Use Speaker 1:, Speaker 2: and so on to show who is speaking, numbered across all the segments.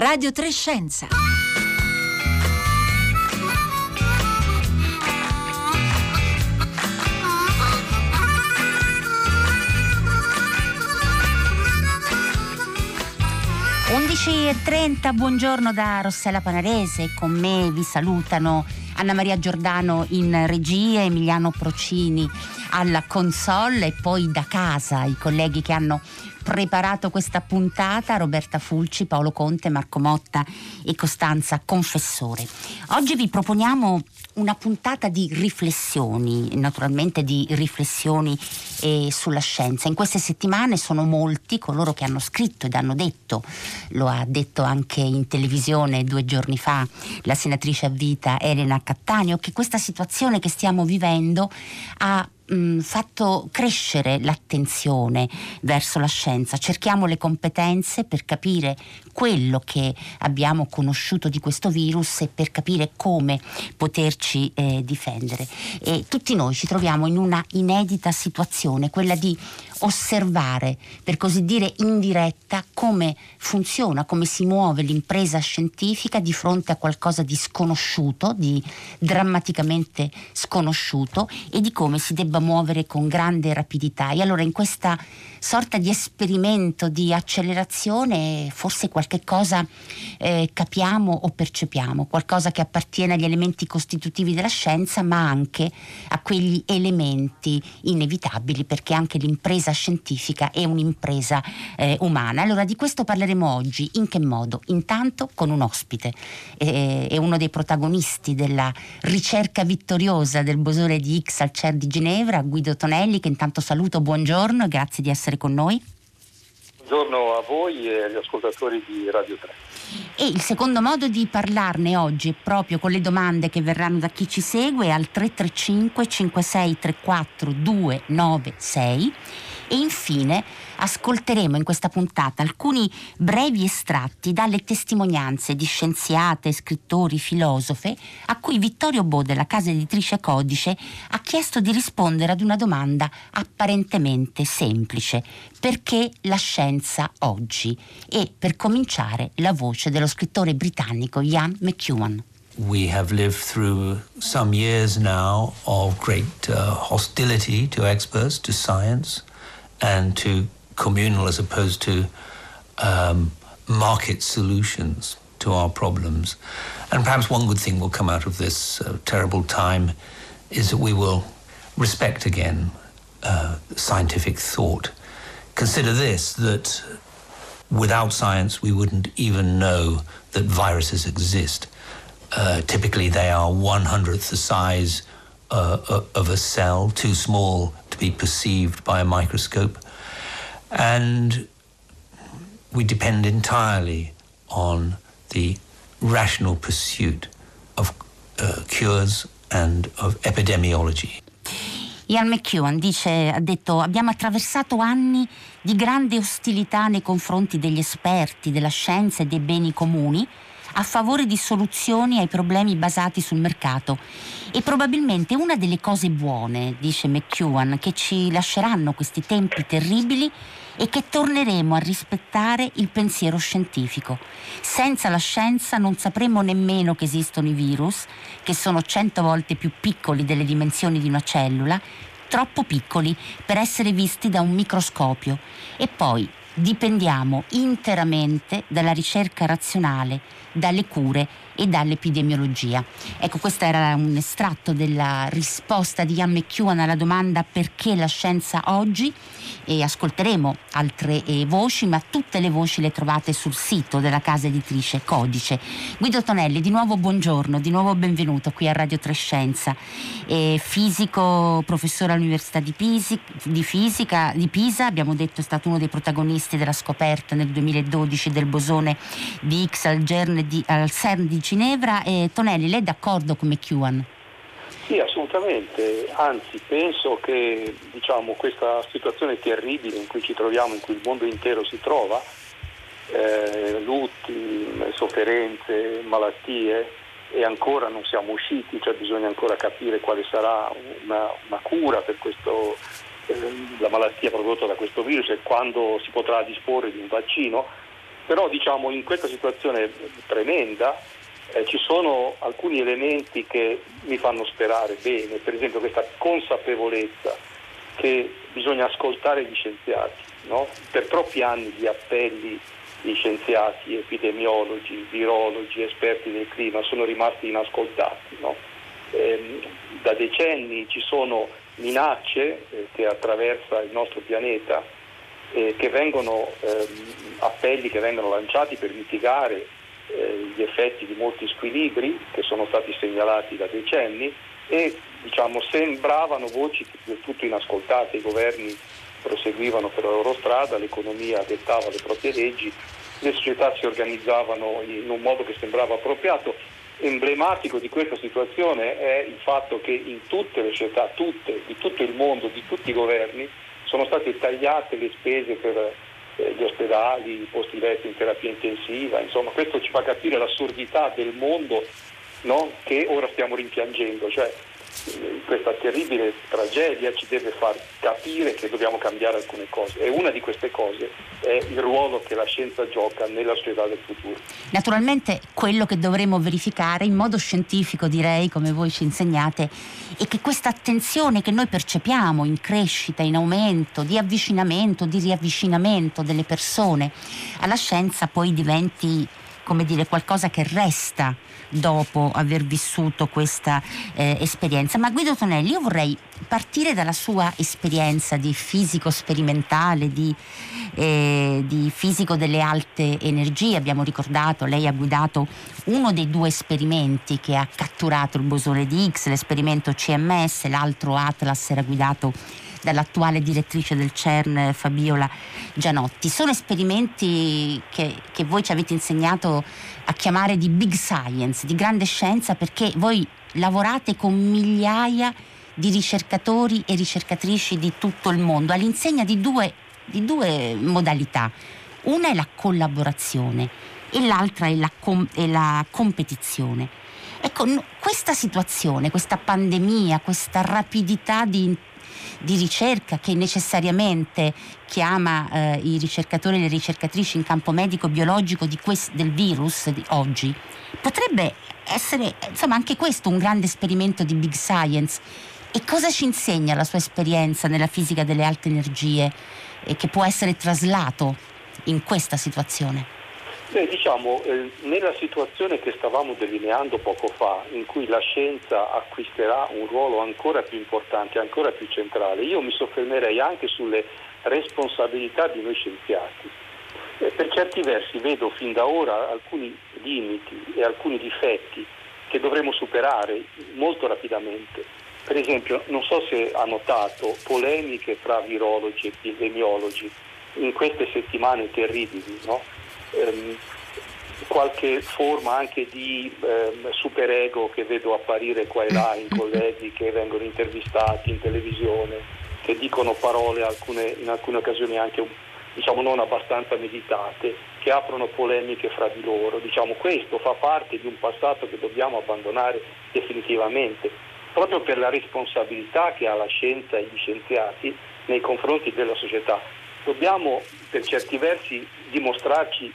Speaker 1: Radio Trescenza. e 30, buongiorno da Rossella Panarese, con me vi salutano Anna Maria Giordano in regia, Emiliano Procini alla console e poi da casa i colleghi che hanno preparato questa puntata Roberta Fulci, Paolo Conte, Marco Motta e Costanza Confessore. Oggi vi proponiamo una puntata di riflessioni, naturalmente di riflessioni eh, sulla scienza. In queste settimane sono molti coloro che hanno scritto ed hanno detto, lo ha detto anche in televisione due giorni fa la senatrice a vita Elena Cattaneo, che questa situazione che stiamo vivendo ha mh, fatto crescere l'attenzione verso la scienza, cerchiamo le competenze per capire quello che abbiamo conosciuto di questo virus e per capire come poterci eh, difendere. E tutti noi ci troviamo in una inedita situazione, quella di osservare, per così dire in diretta, come funziona, come si muove l'impresa scientifica di fronte a qualcosa di sconosciuto, di drammaticamente sconosciuto e di come si debba muovere con grande rapidità. E allora in questa sorta di esperimento di accelerazione forse qualche cosa eh, capiamo o percepiamo, qualcosa che appartiene agli elementi costitutivi della scienza ma anche a quegli elementi inevitabili perché anche l'impresa scientifica è un'impresa eh, umana. Allora di questo parleremo oggi, in che modo? Intanto con un ospite, eh, è uno dei protagonisti della ricerca vittoriosa del bosone di X al CER di Ginevra, Guido Tonelli che intanto saluto, buongiorno e grazie di essere essere con noi?
Speaker 2: Buongiorno a voi e agli ascoltatori di Radio 3.
Speaker 1: E il secondo modo di parlarne oggi è proprio con le domande che verranno da chi ci segue al 335 5634 296 e infine ascolteremo in questa puntata alcuni brevi estratti dalle testimonianze di scienziate, scrittori, filosofe a cui Vittorio Bo della casa editrice Codice ha chiesto di rispondere ad una domanda apparentemente semplice. Perché la scienza oggi? E per cominciare la voce dello scrittore britannico Ian McEwan.
Speaker 3: we have lived through some years now of great uh, hostility to experts, to science, and to communal as opposed to um, market solutions to our problems. And perhaps one good thing will come out of this uh, terrible time is that we will respect again uh, scientific thought. Consider this that without science, we wouldn't even know that viruses exist. Uh, typically, they are one hundredth the size uh, of a cell, too small to be perceived by a microscope. And we depend entirely on the rational pursuit of uh, cures and of epidemiology.
Speaker 1: Ian McEwan dice, ha detto, abbiamo attraversato anni di grande ostilità nei confronti degli esperti, della scienza e dei beni comuni a favore di soluzioni ai problemi basati sul mercato. E probabilmente una delle cose buone, dice McEwan, che ci lasceranno questi tempi terribili è che torneremo a rispettare il pensiero scientifico. Senza la scienza non sapremo nemmeno che esistono i virus, che sono cento volte più piccoli delle dimensioni di una cellula, troppo piccoli per essere visti da un microscopio. E poi dipendiamo interamente dalla ricerca razionale, dalle cure e dall'epidemiologia. Ecco, questo era un estratto della risposta di Ian McEwan alla domanda perché la scienza oggi e ascolteremo altre eh, voci, ma tutte le voci le trovate sul sito della casa editrice Codice. Guido Tonelli, di nuovo buongiorno, di nuovo benvenuto qui a Radio Trescenza. Eh, fisico, professore all'Università di, Pisi, di, Fisica, di Pisa, abbiamo detto è stato uno dei protagonisti della scoperta nel 2012 del bosone di X al, di, al CERN di Ginevra. E Tonelli, lei è d'accordo con McEwan?
Speaker 2: Sì, assolutamente, anzi penso che diciamo, questa situazione terribile in cui ci troviamo, in cui il mondo intero si trova, eh, lutti, sofferenze, malattie, e ancora non siamo usciti, cioè bisogna ancora capire quale sarà una, una cura per questo, eh, la malattia prodotta da questo virus e quando si potrà disporre di un vaccino, Però diciamo in questa situazione tremenda eh, ci sono alcuni elementi che mi fanno sperare bene, per esempio questa consapevolezza che bisogna ascoltare gli scienziati. No? Per troppi anni gli appelli di scienziati, epidemiologi, virologi, esperti del clima sono rimasti inascoltati. No? Eh, da decenni ci sono minacce eh, che attraversa il nostro pianeta, eh, che vengono, ehm, appelli che vengono lanciati per mitigare eh, gli effetti di molti squilibri che sono stati segnalati da decenni e diciamo, sembravano voci del tutto inascoltate, i governi proseguivano per la loro strada, l'economia dettava le proprie leggi, le società si organizzavano in un modo che sembrava appropriato. Emblematico di questa situazione è il fatto che in tutte le società, tutte, di tutto il mondo, di tutti i governi, sono state tagliate le spese per gli ospedali, i posti letti in terapia intensiva, insomma questo ci fa capire l'assurdità del mondo no? che ora stiamo rimpiangendo. Cioè, questa terribile tragedia ci deve far capire che dobbiamo cambiare alcune cose e una di queste cose è il ruolo che la scienza gioca nella società del futuro.
Speaker 1: Naturalmente quello che dovremo verificare in modo scientifico direi come voi ci insegnate è che questa attenzione che noi percepiamo in crescita, in aumento, di avvicinamento, di riavvicinamento delle persone alla scienza poi diventi come dire qualcosa che resta dopo aver vissuto questa eh, esperienza. Ma Guido Tonelli, io vorrei partire dalla sua esperienza di fisico sperimentale, di, eh, di fisico delle alte energie. Abbiamo ricordato, lei ha guidato uno dei due esperimenti che ha catturato il bosone di Higgs, l'esperimento CMS, l'altro Atlas era guidato dall'attuale direttrice del CERN Fabiola Gianotti. Sono esperimenti che, che voi ci avete insegnato a chiamare di big science, di grande scienza, perché voi lavorate con migliaia di ricercatori e ricercatrici di tutto il mondo all'insegna di due, di due modalità. Una è la collaborazione e l'altra è la, com- è la competizione. Ecco, questa situazione, questa pandemia, questa rapidità di di ricerca che necessariamente chiama eh, i ricercatori e le ricercatrici in campo medico-biologico quest- del virus di oggi, potrebbe essere insomma anche questo un grande esperimento di big science. E cosa ci insegna la sua esperienza nella fisica delle alte energie e che può essere traslato in questa situazione?
Speaker 2: Beh, diciamo, eh, nella situazione che stavamo delineando poco fa, in cui la scienza acquisterà un ruolo ancora più importante, ancora più centrale, io mi soffermerei anche sulle responsabilità di noi scienziati. Eh, per certi versi vedo fin da ora alcuni limiti e alcuni difetti che dovremo superare molto rapidamente. Per esempio, non so se ha notato polemiche tra virologi e epidemiologi in queste settimane terribili, no? Ehm, qualche forma anche di ehm, superego che vedo apparire qua e là in colleghi che vengono intervistati in televisione, che dicono parole alcune, in alcune occasioni anche diciamo, non abbastanza meditate, che aprono polemiche fra di loro. Diciamo, questo fa parte di un passato che dobbiamo abbandonare definitivamente, proprio per la responsabilità che ha la scienza e gli scienziati nei confronti della società dobbiamo per certi versi dimostrarci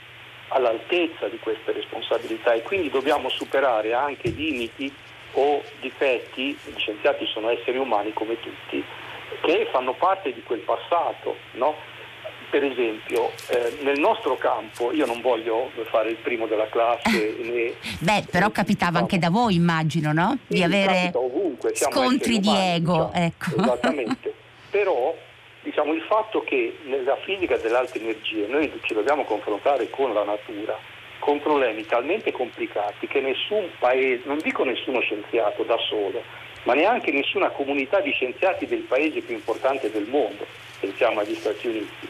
Speaker 2: all'altezza di queste responsabilità e quindi dobbiamo superare anche limiti o difetti, gli scienziati sono esseri umani come tutti, che fanno parte di quel passato. No? Per esempio, eh, nel nostro campo, io non voglio fare il primo della classe.
Speaker 1: Né, Beh, però capitava anche da voi, immagino, no? Di avere ovunque, scontri di ego. Diciamo. Ecco.
Speaker 2: Esattamente. però diciamo, il fatto che nella fisica delle alte energie noi ci dobbiamo confrontare con la natura, con problemi talmente complicati che nessun paese, non dico nessuno scienziato da solo, ma neanche nessuna comunità di scienziati del paese più importante del mondo, pensiamo agli Stati Uniti,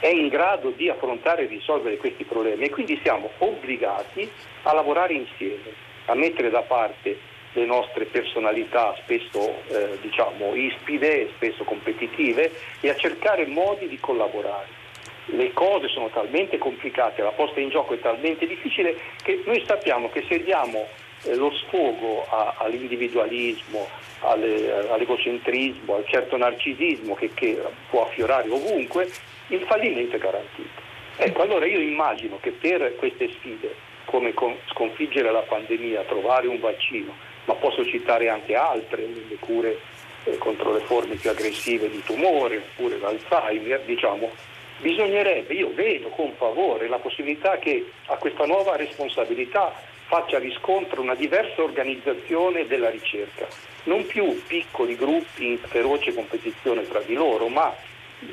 Speaker 2: è in grado di affrontare e risolvere questi problemi. E quindi siamo obbligati a lavorare insieme, a mettere da parte le nostre personalità spesso eh, diciamo ispide, spesso competitive e a cercare modi di collaborare. Le cose sono talmente complicate, la posta in gioco è talmente difficile che noi sappiamo che se diamo eh, lo sfogo a, all'individualismo, alle, all'egocentrismo, al certo narcisismo che, che può affiorare ovunque, il fallimento è garantito. Ecco, allora io immagino che per queste sfide, come sconfiggere la pandemia, trovare un vaccino, ma posso citare anche altre, le cure eh, contro le forme più aggressive di tumore, oppure l'Alzheimer, diciamo, bisognerebbe, io vedo con favore la possibilità che a questa nuova responsabilità faccia riscontro una diversa organizzazione della ricerca, non più piccoli gruppi in feroce competizione tra di loro, ma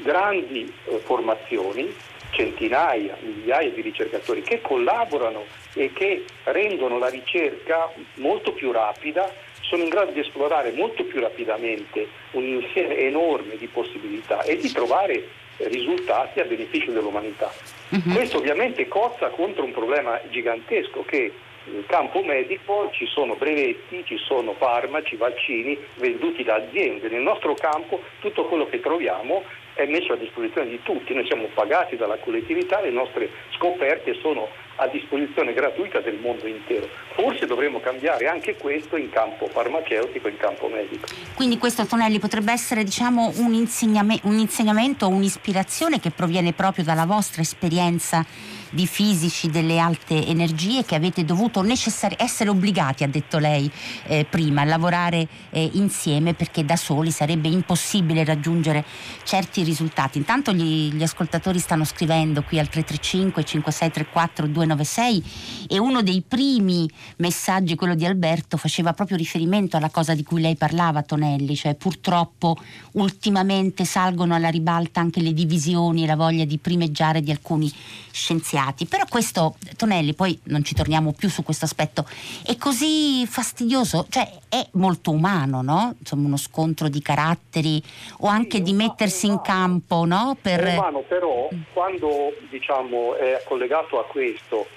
Speaker 2: grandi eh, formazioni, centinaia, migliaia di ricercatori che collaborano e che rendono la ricerca molto più rapida, sono in grado di esplorare molto più rapidamente un insieme enorme di possibilità e di trovare risultati a beneficio dell'umanità. Uh-huh. Questo ovviamente cozza contro un problema gigantesco che nel campo medico ci sono brevetti, ci sono farmaci, vaccini venduti da aziende. Nel nostro campo tutto quello che troviamo è messo a disposizione di tutti, noi siamo pagati dalla collettività, le nostre scoperte sono a disposizione gratuita del mondo intero. Forse dovremmo cambiare anche questo in campo farmaceutico, in campo medico.
Speaker 1: Quindi questo Tonelli potrebbe essere diciamo, un, insegname- un insegnamento, un'ispirazione che proviene proprio dalla vostra esperienza di fisici delle alte energie che avete dovuto necessari- essere obbligati, ha detto lei eh, prima, a lavorare eh, insieme perché da soli sarebbe impossibile raggiungere certi risultati. Intanto gli, gli ascoltatori stanno scrivendo qui al 335 5634 296 e uno dei primi messaggi, quello di Alberto, faceva proprio riferimento alla cosa di cui lei parlava, Tonelli, cioè purtroppo ultimamente salgono alla ribalta anche le divisioni e la voglia di primeggiare di alcuni scienziati iniziati. Però questo, Tonelli, poi non ci torniamo più su questo aspetto, è così fastidioso, cioè è molto umano, no? Insomma, uno scontro di caratteri o anche sì, di mettersi in campo, no?
Speaker 2: Per... È umano, però quando diciamo è collegato a questo,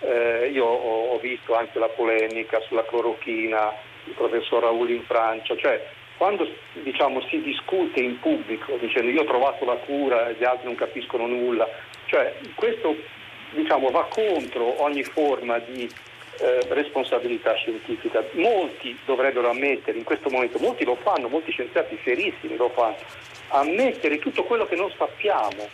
Speaker 2: eh, io ho, ho visto anche la polemica sulla clorochina, il professor Raul in Francia, cioè quando diciamo, si discute in pubblico dicendo io ho trovato la cura e gli altri non capiscono nulla, cioè questo diciamo, va contro ogni forma di eh, responsabilità scientifica. Molti dovrebbero ammettere in questo momento, molti lo fanno, molti scienziati serissimi lo fanno, ammettere tutto quello che non sappiamo.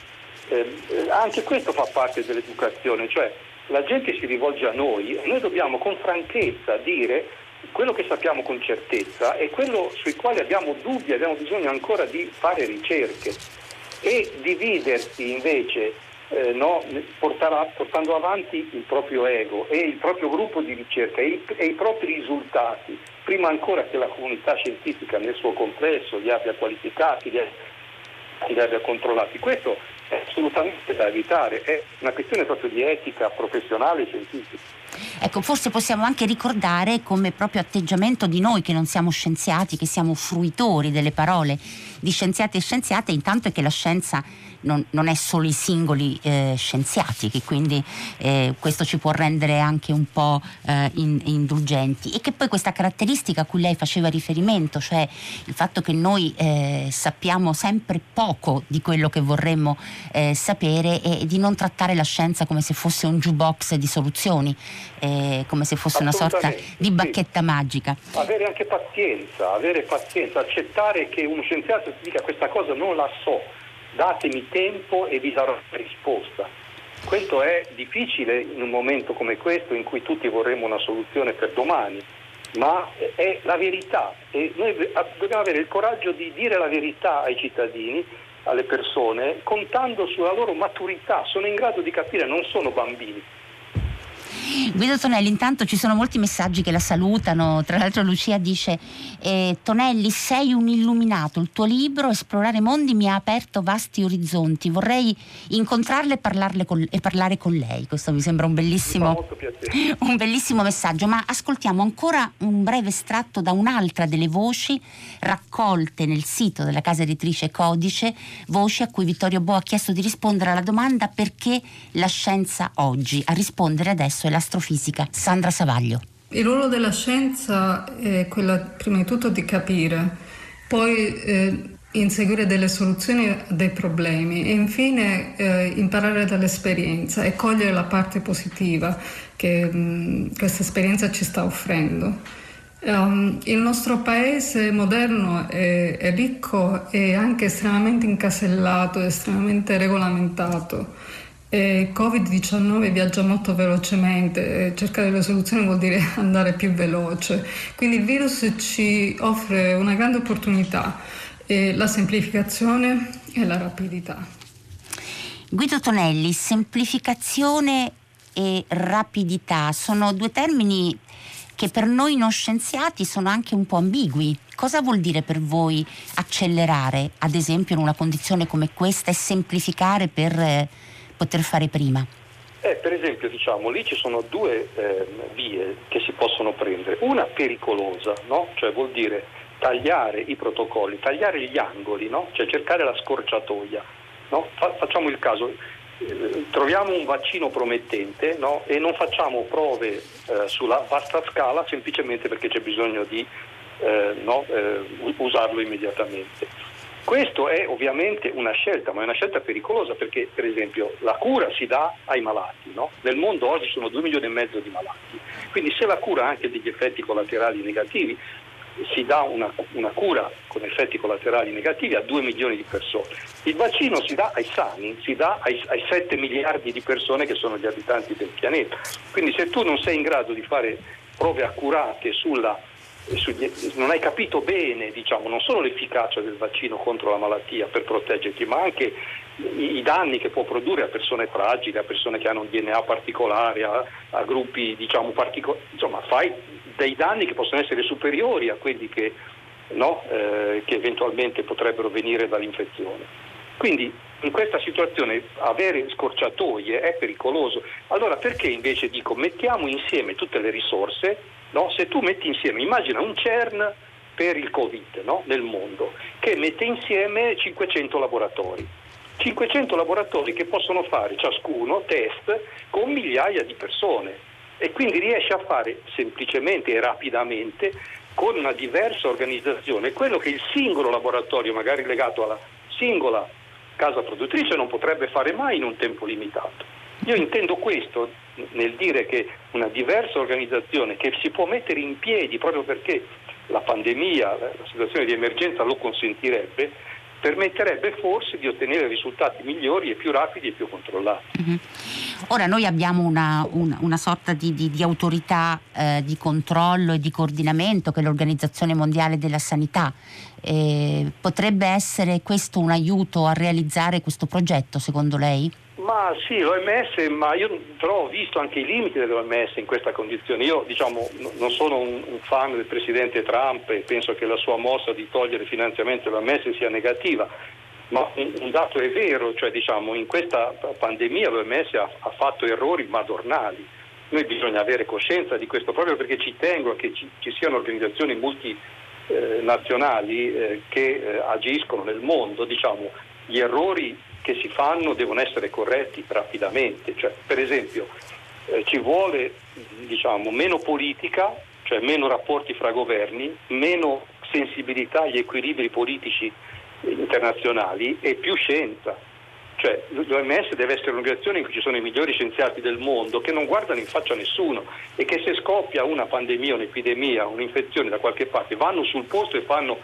Speaker 2: Eh, anche questo fa parte dell'educazione, cioè la gente si rivolge a noi e noi dobbiamo con franchezza dire quello che sappiamo con certezza e quello sui quali abbiamo dubbi, abbiamo bisogno ancora di fare ricerche e dividersi invece eh, no, portarà, portando avanti il proprio ego e il proprio gruppo di ricerca e i, e i propri risultati, prima ancora che la comunità scientifica nel suo complesso li abbia qualificati, li li abbia controllati. Questo è assolutamente da evitare, è una questione proprio di etica professionale e scientifica.
Speaker 1: Ecco, forse possiamo anche ricordare come proprio atteggiamento di noi che non siamo scienziati, che siamo fruitori delle parole di scienziati e scienziate, intanto è che la scienza non, non è solo i singoli eh, scienziati, che quindi eh, questo ci può rendere anche un po' eh, in, indulgenti e che poi questa caratteristica a cui lei faceva riferimento, cioè il fatto che noi eh, sappiamo sempre poco di quello che vorremmo eh, sapere e di non trattare la scienza come se fosse un jukebox di soluzioni, eh, come se fosse una sorta di bacchetta sì. magica.
Speaker 2: Avere anche pazienza, avere pazienza, accettare che uno scienziato ti dica questa cosa non la so datemi tempo e vi darò risposta. Questo è difficile in un momento come questo in cui tutti vorremmo una soluzione per domani, ma è la verità e noi dobbiamo avere il coraggio di dire la verità ai cittadini, alle persone, contando sulla loro maturità, sono in grado di capire, non sono bambini.
Speaker 1: Guido Tonelli, intanto ci sono molti messaggi che la salutano, tra l'altro Lucia dice eh, Tonelli sei un illuminato, il tuo libro Esplorare mondi mi ha aperto vasti orizzonti, vorrei incontrarle e, con, e parlare con lei, questo mi sembra un bellissimo, un bellissimo messaggio, ma ascoltiamo ancora un breve estratto da un'altra delle voci raccolte nel sito della casa editrice Codice, voci a cui Vittorio Bo ha chiesto di rispondere alla domanda perché la scienza oggi, a rispondere adesso è la l'astrofisica Sandra Savaglio.
Speaker 4: Il ruolo della scienza è quello prima di tutto di capire, poi eh, inseguire delle soluzioni dei problemi e infine eh, imparare dall'esperienza e cogliere la parte positiva che mh, questa esperienza ci sta offrendo. Um, il nostro paese moderno è, è ricco e anche estremamente incasellato, estremamente regolamentato E Covid-19 viaggia molto velocemente, cercare le soluzioni vuol dire andare più veloce, quindi il virus ci offre una grande opportunità, la semplificazione e la rapidità.
Speaker 1: Guido Tonelli, semplificazione e rapidità sono due termini che per noi non scienziati sono anche un po' ambigui. Cosa vuol dire per voi accelerare, ad esempio, in una condizione come questa e semplificare per eh, poter fare prima?
Speaker 2: Eh, per esempio, diciamo, lì ci sono due eh, vie che si possono prendere. Una pericolosa, no? cioè vuol dire tagliare i protocolli, tagliare gli angoli, no? cioè cercare la scorciatoia. No? Fa- facciamo il caso, eh, troviamo un vaccino promettente e non facciamo prove eh, sulla vasta scala semplicemente perché c'è bisogno di eh? Eh, usarlo immediatamente. Questo è ovviamente una scelta, ma è una scelta pericolosa perché per esempio la cura si dà ai malati, no? nel mondo oggi sono 2 milioni e mezzo di malati, quindi se la cura ha anche degli effetti collaterali negativi, si dà una, una, cura con effetti collaterali negativi a 2 milioni di persone. Il vaccino si dà ai sani, si dà ai, ai 7 miliardi di persone che sono gli abitanti del pianeta. Quindi se tu non sei in grado di fare prove accurate sulla non hai capito bene diciamo, non solo l'efficacia del vaccino contro la malattia per proteggerti, ma anche i, danni che può produrre a persone fragili, a persone che hanno un DNA particolare, a, a gruppi diciamo, particolari, insomma fai dei danni che possono essere superiori a quelli che, no, eh, che eventualmente potrebbero venire dall'infezione. Quindi in questa situazione avere scorciatoie è pericoloso. Allora perché invece dico mettiamo insieme tutte le risorse, no? se tu metti insieme, immagina un CERN per il Covid no? nel mondo, che mette insieme 500 laboratori. 500 laboratori che possono fare ciascuno test con migliaia di persone e quindi riesce a fare semplicemente e rapidamente con una diversa organizzazione quello che il singolo laboratorio, magari legato alla singola casa produttrice, non potrebbe fare mai in un tempo limitato. Io intendo questo nel dire che una diversa organizzazione che si può mettere in piedi proprio perché la pandemia, la situazione di emergenza lo consentirebbe, permetterebbe forse di ottenere risultati migliori e più rapidi e più controllati. Mm-hmm.
Speaker 1: Ora noi abbiamo una, una, una sorta di, di, di autorità eh, di controllo e di coordinamento che è l'Organizzazione Mondiale della Sanità. Eh, potrebbe essere questo un aiuto a realizzare questo progetto secondo lei?
Speaker 2: Ma sì, l'OMS, ma io però ho visto anche i limiti dell'OMS in questa condizione. Io diciamo, non sono un, un, fan del presidente Trump e penso che la sua mossa di togliere finanziamento all'OMS sia negativa, ma un, un dato è vero, cioè diciamo, in questa pandemia l'OMS ha, ha, fatto errori madornali. Noi bisogna avere coscienza di questo proprio perché ci tengo che ci, ci siano organizzazioni multinazionali eh, eh, che eh, agiscono nel mondo, diciamo, gli errori che si fanno devono essere corretti rapidamente. Cioè, per esempio, eh, ci vuole diciamo, meno politica, cioè meno rapporti fra governi, meno sensibilità agli equilibri politici internazionali e più scienza. Cioè, l'OMS deve essere un'organizzazione in cui ci sono i migliori scienziati del mondo che non guardano in faccia a nessuno e che se scoppia una pandemia, un'epidemia, un'infezione da qualche parte vanno sul posto e fanno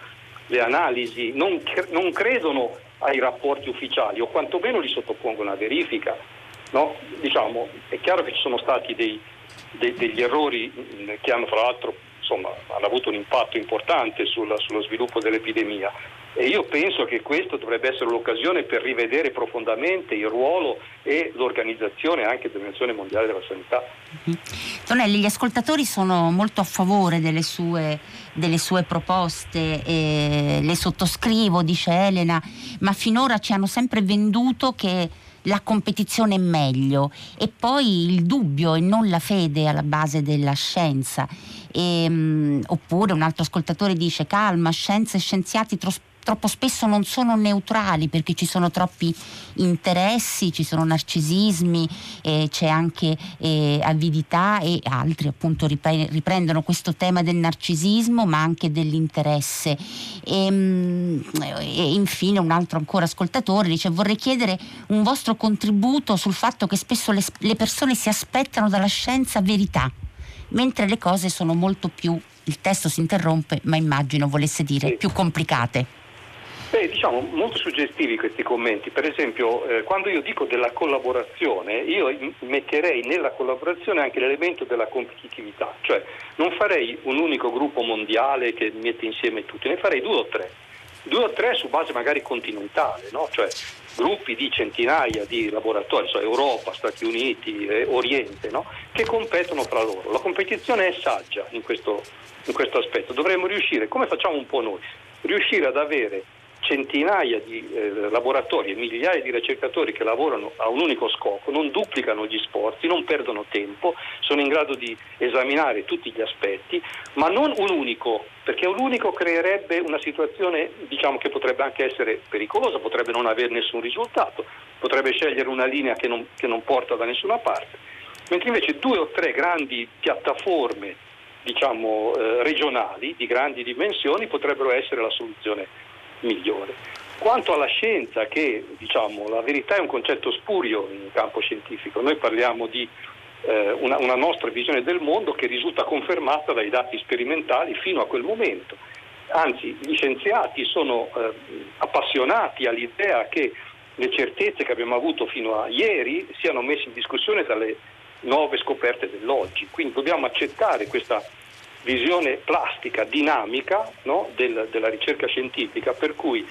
Speaker 2: le analisi, non, non credono ai rapporti ufficiali o quantomeno li sottopongono a verifica. No? Diciamo, è chiaro che ci sono stati dei, de, degli errori che hanno fra l'altro insomma, hanno avuto un impatto importante sul, sullo sviluppo dell'epidemia e io penso che questo dovrebbe essere l'occasione per rivedere profondamente il ruolo e l'organizzazione anche dell'Organizzazione Mondiale della Sanità.
Speaker 1: Mm-hmm. Tonelli, gli ascoltatori sono molto a favore delle sue, delle sue proposte, eh, le sottoscrivo, dice Elena, ma finora ci hanno sempre venduto che la competizione è meglio e poi il dubbio e non la fede alla base della scienza. E, um, oppure un altro ascoltatore dice calma, scienze e scienziati tros- troppo spesso non sono neutrali perché ci sono troppi interessi, ci sono narcisismi, eh, c'è anche eh, avidità e altri appunto riprendono questo tema del narcisismo ma anche dell'interesse. E, mm, e infine un altro ancora ascoltatore dice vorrei chiedere un vostro contributo sul fatto che spesso le, le persone si aspettano dalla scienza verità mentre le cose sono molto più il testo si interrompe, ma immagino volesse dire più complicate.
Speaker 2: Beh, diciamo molto suggestivi questi commenti. Per esempio, eh, quando io dico della collaborazione, io metterei nella collaborazione anche l'elemento della competitività, cioè non farei un unico gruppo mondiale che mette insieme tutti, ne farei due o tre. Due o tre su base magari continentale, no? cioè gruppi di centinaia di laboratori, cioè Europa, Stati Uniti, eh, Oriente, no? che competono fra loro. La competizione è saggia in questo, in questo aspetto. Dovremmo riuscire, come facciamo un po' noi, riuscire ad avere centinaia di eh, laboratori e migliaia di ricercatori che lavorano a un unico scopo, non duplicano gli sforzi, non perdono tempo, sono in grado di esaminare tutti gli aspetti, ma non un unico, perché un unico creerebbe una situazione diciamo, che potrebbe anche essere pericolosa, potrebbe non avere nessun risultato, potrebbe scegliere una linea che non, che non porta da nessuna parte, mentre invece due o tre grandi piattaforme diciamo, eh, regionali di grandi dimensioni potrebbero essere la soluzione migliore. Quanto alla scienza, che diciamo, la verità è un concetto spurio in campo scientifico, noi parliamo di eh, una, una, nostra visione del mondo che risulta confermata dai dati sperimentali fino a quel momento. Anzi, gli scienziati sono eh, appassionati all'idea che le certezze che abbiamo avuto fino a ieri siano messe in discussione dalle nuove scoperte dell'oggi. Quindi dobbiamo accettare questa visione plastica, dinamica no, del, della ricerca scientifica, per cui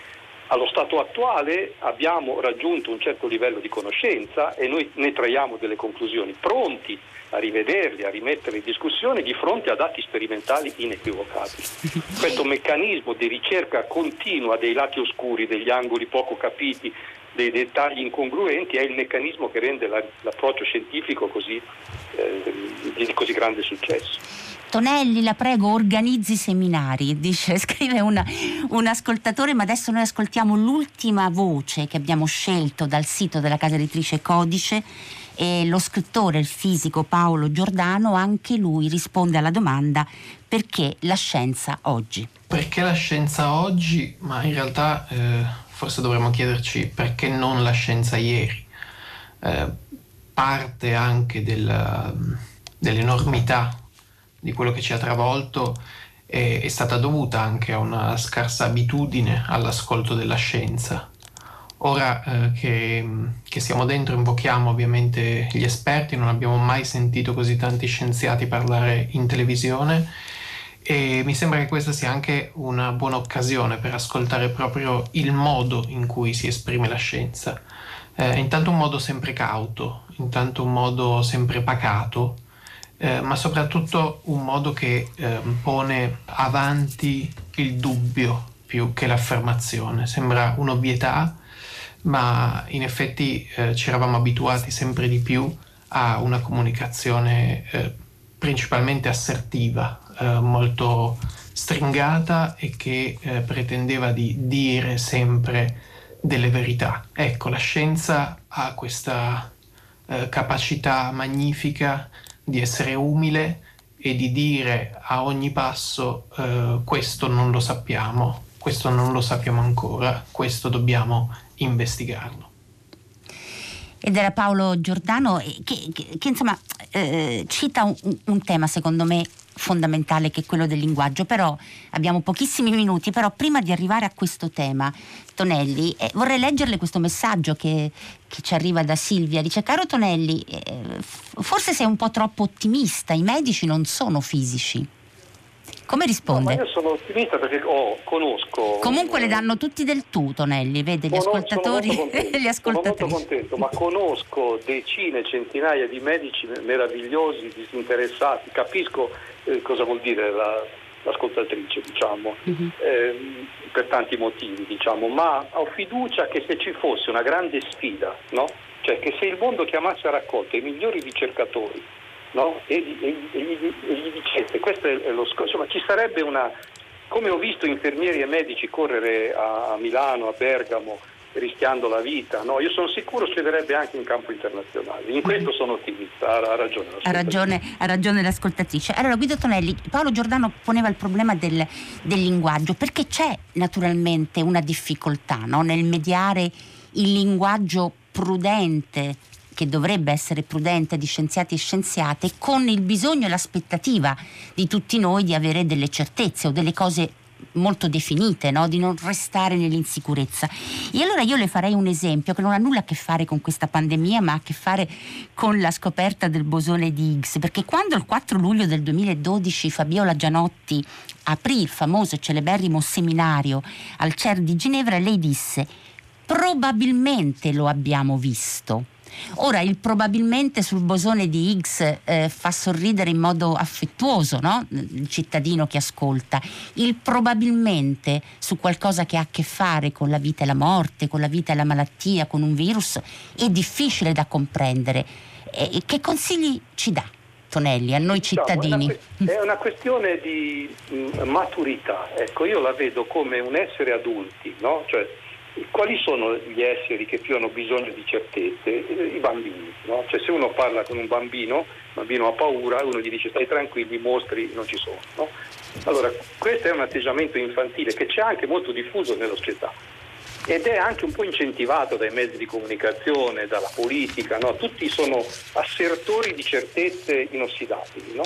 Speaker 2: allo stato attuale abbiamo raggiunto un certo livello di conoscenza e noi ne traiamo delle conclusioni, pronti a rivederli, a rimettere in discussione di fronte a dati sperimentali inequivocabili. Questo meccanismo di ricerca continua dei lati oscuri, degli angoli poco capiti, dei dettagli incongruenti è il meccanismo che rende la, l'approccio scientifico così, eh, di così grande successo.
Speaker 1: Tonelli, la prego, organizzi seminari, dice, scrive una, un ascoltatore, ma adesso noi ascoltiamo l'ultima voce che abbiamo scelto dal sito della casa editrice Codice e lo scrittore, il fisico Paolo Giordano, anche lui risponde alla domanda perché la scienza oggi?
Speaker 5: Perché la scienza oggi? Ma in realtà eh, forse dovremmo chiederci perché non la scienza ieri. Eh, parte anche della, dell'enormità di quello che ci ha travolto è, è stata dovuta anche a una scarsa abitudine all'ascolto della scienza. Ora eh, che, che, siamo dentro invochiamo ovviamente gli esperti, non abbiamo mai sentito così tanti scienziati parlare in televisione e mi sembra che questa sia anche una buona occasione per ascoltare proprio il modo in cui si esprime la scienza. Eh, intanto un modo sempre cauto, intanto un modo sempre pacato, eh, ma soprattutto un modo che eh, pone avanti il dubbio più che l'affermazione. Sembra un'ovvietà, ma in effetti eh, ci eravamo abituati sempre di più a una comunicazione eh, principalmente assertiva, eh, molto stringata e che pretendeva di dire sempre delle verità. Ecco, la scienza ha questa capacità magnifica di essere umile e di dire a ogni passo eh, questo non lo sappiamo, questo non lo sappiamo ancora, questo dobbiamo investigarlo.
Speaker 1: Ed era Paolo Giordano che, che, che insomma eh, cita un, un tema secondo me fondamentale che è quello del linguaggio, però abbiamo pochissimi minuti, però prima di arrivare a questo tema, Tonelli, eh, vorrei leggerle questo messaggio che, che, ci arriva da Silvia, dice caro Tonelli, eh, forse sei un po' troppo ottimista, i medici non sono fisici. Come risponde?
Speaker 2: No, io sono ottimista perché oh, conosco.
Speaker 1: Comunque le danno tutti del tu, Tonelli, vede gli ascoltatori e gli ascoltatori.
Speaker 2: Sono molto contento, ma conosco decine, centinaia di medici meravigliosi, disinteressati, capisco eh, cosa vuol dire la, l'ascoltatrice, diciamo, uh-huh. eh, per tanti motivi, diciamo, ma ho fiducia che se ci fosse una grande sfida, no? cioè che se il mondo chiamasse a raccolta i migliori ricercatori no? e, e, e, gli, e, gli, dicesse, questo è lo scopo, insomma ci sarebbe una, come ho visto infermieri e medici correre a, Milano, a Bergamo, rischiando la vita. No? Io sono sicuro succederebbe anche in campo internazionale. In questo mhm. sono ottimista, ha, ragione.
Speaker 1: Ha ragione, ha ragione l'ascoltatrice. Allora, Guido Tonelli, Paolo Giordano poneva il problema del, del linguaggio, perché c'è naturalmente una difficoltà no? nel mediare il linguaggio prudente che dovrebbe essere prudente di scienziati e scienziate con il bisogno e l'aspettativa di tutti noi di avere delle certezze o delle cose molto definite, no? di non restare nell'insicurezza. E allora io le farei un esempio che non ha nulla a che fare con questa pandemia, ma ha a che fare con la scoperta del bosone di Higgs, perché quando il 4 luglio del 2012 Fabiola Gianotti aprì il famoso e celeberrimo seminario al CER di Ginevra, lei disse probabilmente lo abbiamo visto. Ora, il probabilmente sul bosone di Higgs eh, fa sorridere in modo affettuoso no? il cittadino che ascolta. Il probabilmente su qualcosa che ha a che fare con la vita e la morte, con la vita e la malattia, con un virus, è difficile da comprendere. E che consigli ci dà? Tonelli, a noi cittadini?
Speaker 2: Diciamo, è, una, è una questione di mm, maturità. Ecco, io la vedo come un essere adulti, no? Cioè, quali sono gli esseri che più hanno bisogno di certezze? I bambini. No? Cioè, se uno parla con un bambino, il bambino ha paura, uno gli dice stai tranquilli, i mostri non ci sono. No? Allora, questo è un atteggiamento infantile che c'è anche molto diffuso nella società ed è anche un po' incentivato dai mezzi di comunicazione, dalla politica, no? tutti sono assertori di certezze inossidabili. No?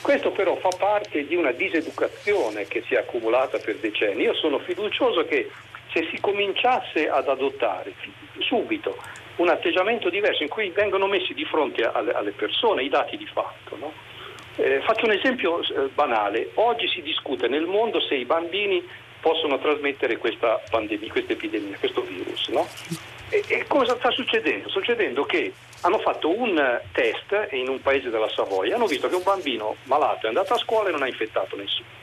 Speaker 2: Questo però fa parte di una diseducazione che si è accumulata per decenni. Io sono fiducioso che se si cominciasse ad adottare subito un atteggiamento diverso in cui vengono messi di fronte alle, persone i dati di fatto. No? Eh, faccio un esempio eh, banale. Oggi si discute nel mondo se i bambini possono trasmettere questa pandemia, questa epidemia, questo virus. No? E, e, cosa sta succedendo? Succedendo che hanno fatto un test in un paese della Savoia, hanno visto che un bambino malato è andato a scuola e non ha infettato nessuno.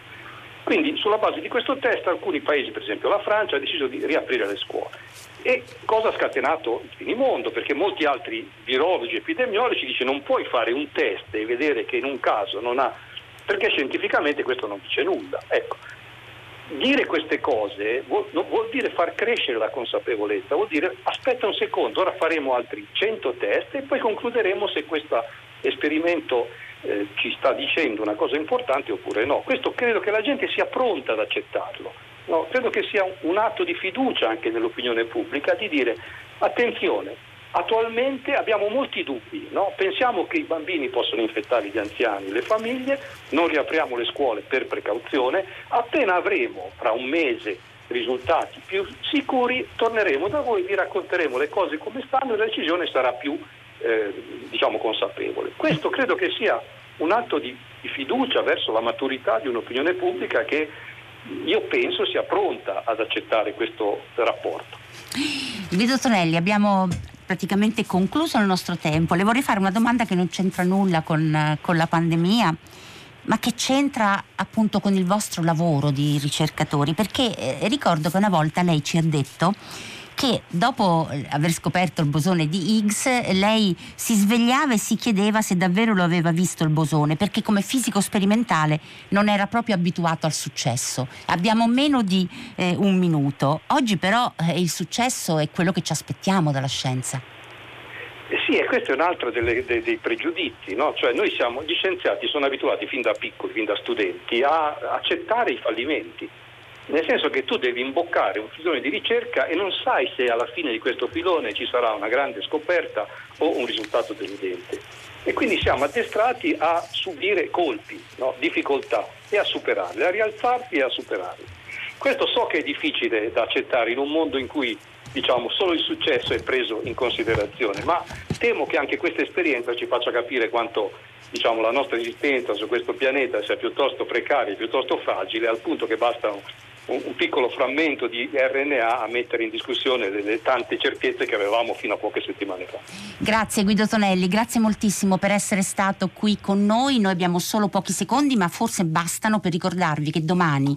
Speaker 2: Quindi sulla base di questo test alcuni paesi, per esempio la Francia, ha deciso di riaprire le scuole. E cosa ha scatenato il finimondo? Perché molti altri virologi e epidemiologi dicono non puoi fare un test e vedere che in un caso non ha, perché scientificamente questo non dice nulla. Ecco, dire queste cose vuol, vuol, dire far crescere la consapevolezza, vuol dire aspetta un secondo, ora faremo altri 100 test e poi concluderemo se questo esperimento eh, ci sta dicendo una cosa importante oppure no. Questo credo che la gente sia pronta ad accettarlo. No, credo che sia un, atto di fiducia anche nell'opinione pubblica di dire attenzione, attualmente abbiamo molti dubbi, no? pensiamo che i bambini possono infettare gli anziani, le famiglie, non riapriamo le scuole per precauzione, appena avremo fra un mese risultati più sicuri torneremo da voi, vi racconteremo le cose come stanno e la decisione sarà più eh, diciamo consapevole. Questo credo che sia un atto di, di fiducia verso la maturità di un'opinione pubblica che io penso sia pronta ad accettare questo rapporto.
Speaker 1: Guido Tonelli, abbiamo praticamente concluso il nostro tempo. Le vorrei fare una domanda che non c'entra nulla con, con la pandemia, ma che c'entra appunto con il vostro lavoro di ricercatori, perché eh, ricordo che una volta lei ci ha detto che dopo aver scoperto il bosone di Higgs lei si svegliava e si chiedeva se davvero lo aveva visto il bosone perché come fisico sperimentale non era proprio abituato al successo. Abbiamo meno di eh, un minuto. Oggi però eh, il successo è quello che ci aspettiamo dalla scienza.
Speaker 2: Eh sì, e questo è un altro delle, dei, dei, pregiudizi, no? cioè siamo, gli scienziati sono abituati fin da piccoli, fin da studenti, a accettare i fallimenti nel senso che tu devi imboccare un filone di ricerca e non sai se alla fine di questo filone ci sarà una grande scoperta o un risultato deludente. E quindi siamo addestrati a subire colpi, no? difficoltà e a superarle, a rialzarsi e a superarle. Questo so che è difficile da accettare in un mondo in cui diciamo, solo il successo è preso in considerazione, ma temo che anche questa esperienza ci faccia capire quanto diciamo, la nostra esistenza su questo pianeta sia piuttosto precaria, piuttosto fragile, al punto che bastano un, piccolo frammento di RNA a mettere in discussione le tante certezze che avevamo fino a poche settimane fa.
Speaker 1: Grazie Guido Tonelli, grazie moltissimo per essere stato qui con noi. Noi abbiamo solo pochi secondi, ma forse bastano per ricordarvi che domani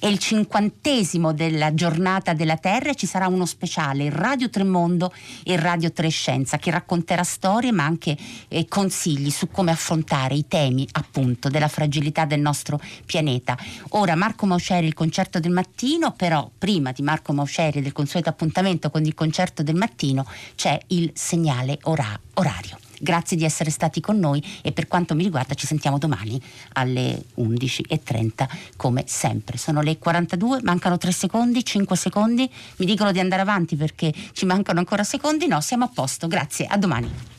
Speaker 1: è il cinquantesimo della giornata della Terra e ci sarà uno speciale, Radio Tremondo e Radio Trescenza, che racconterà storie ma anche eh, consigli su come affrontare i temi appunto della fragilità del nostro pianeta. Ora Marco Mauceri, il concerto del mattino, però prima di Marco Mausceri del consueto appuntamento con il concerto del mattino c'è il segnale ora- orario. Grazie di essere stati con noi e per quanto mi riguarda ci sentiamo domani alle 11.30 come sempre. Sono le 42, mancano 3 secondi, 5 secondi, mi dicono di andare avanti perché ci mancano ancora secondi, no, siamo a posto, grazie, a domani.